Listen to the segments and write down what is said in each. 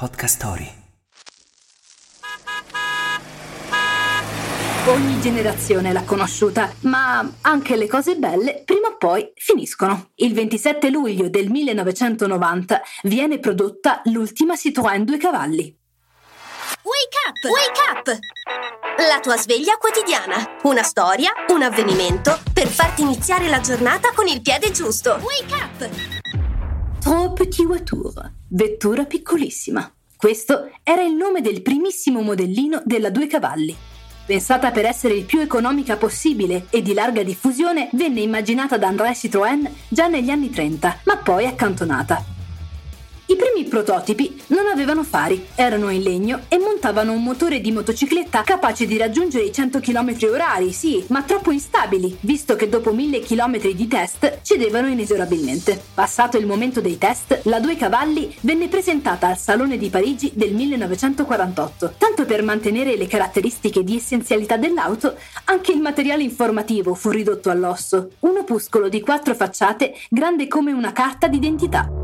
Podcast Story. Ogni generazione l'ha conosciuta, ma anche le cose belle prima o poi finiscono. Il 27 luglio del 1990 viene prodotta l'ultima Citroën due cavalli. Wake up! Wake up! La tua sveglia quotidiana. Una storia, un avvenimento per farti iniziare la giornata con il piede giusto. Wake up! Trop Petit Voiture, vettura piccolissima. Questo era il nome del primissimo modellino della due cavalli. Pensata per essere il più economica possibile e di larga diffusione, venne immaginata da André Citroën già negli anni 30, ma poi accantonata. I primi prototipi non avevano fari, erano in legno e montavano un motore di motocicletta capace di raggiungere i 100 km orari, sì, ma troppo instabili, visto che dopo 1000 km di test cedevano inesorabilmente. Passato il momento dei test, la due cavalli venne presentata al Salone di Parigi del 1948. Tanto per mantenere le caratteristiche di essenzialità dell'auto, anche il materiale informativo fu ridotto all'osso, un opuscolo di quattro facciate grande come una carta d'identità.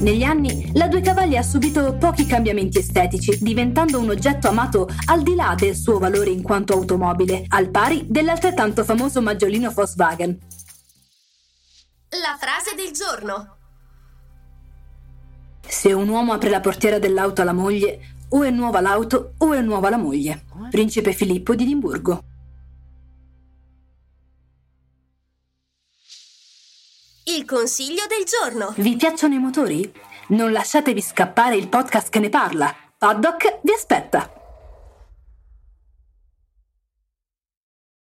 Negli anni, la Due Cavalli ha subito pochi cambiamenti estetici, diventando un oggetto amato al di là del suo valore in quanto automobile, al pari dell'altrettanto famoso maggiolino Volkswagen. La frase del giorno. Se un uomo apre la portiera dell'auto alla moglie, o è nuova l'auto o è nuova la moglie. Principe Filippo di Edimburgo. Il consiglio del giorno. Vi piacciono i motori? Non lasciatevi scappare il podcast che ne parla. Paddock vi aspetta.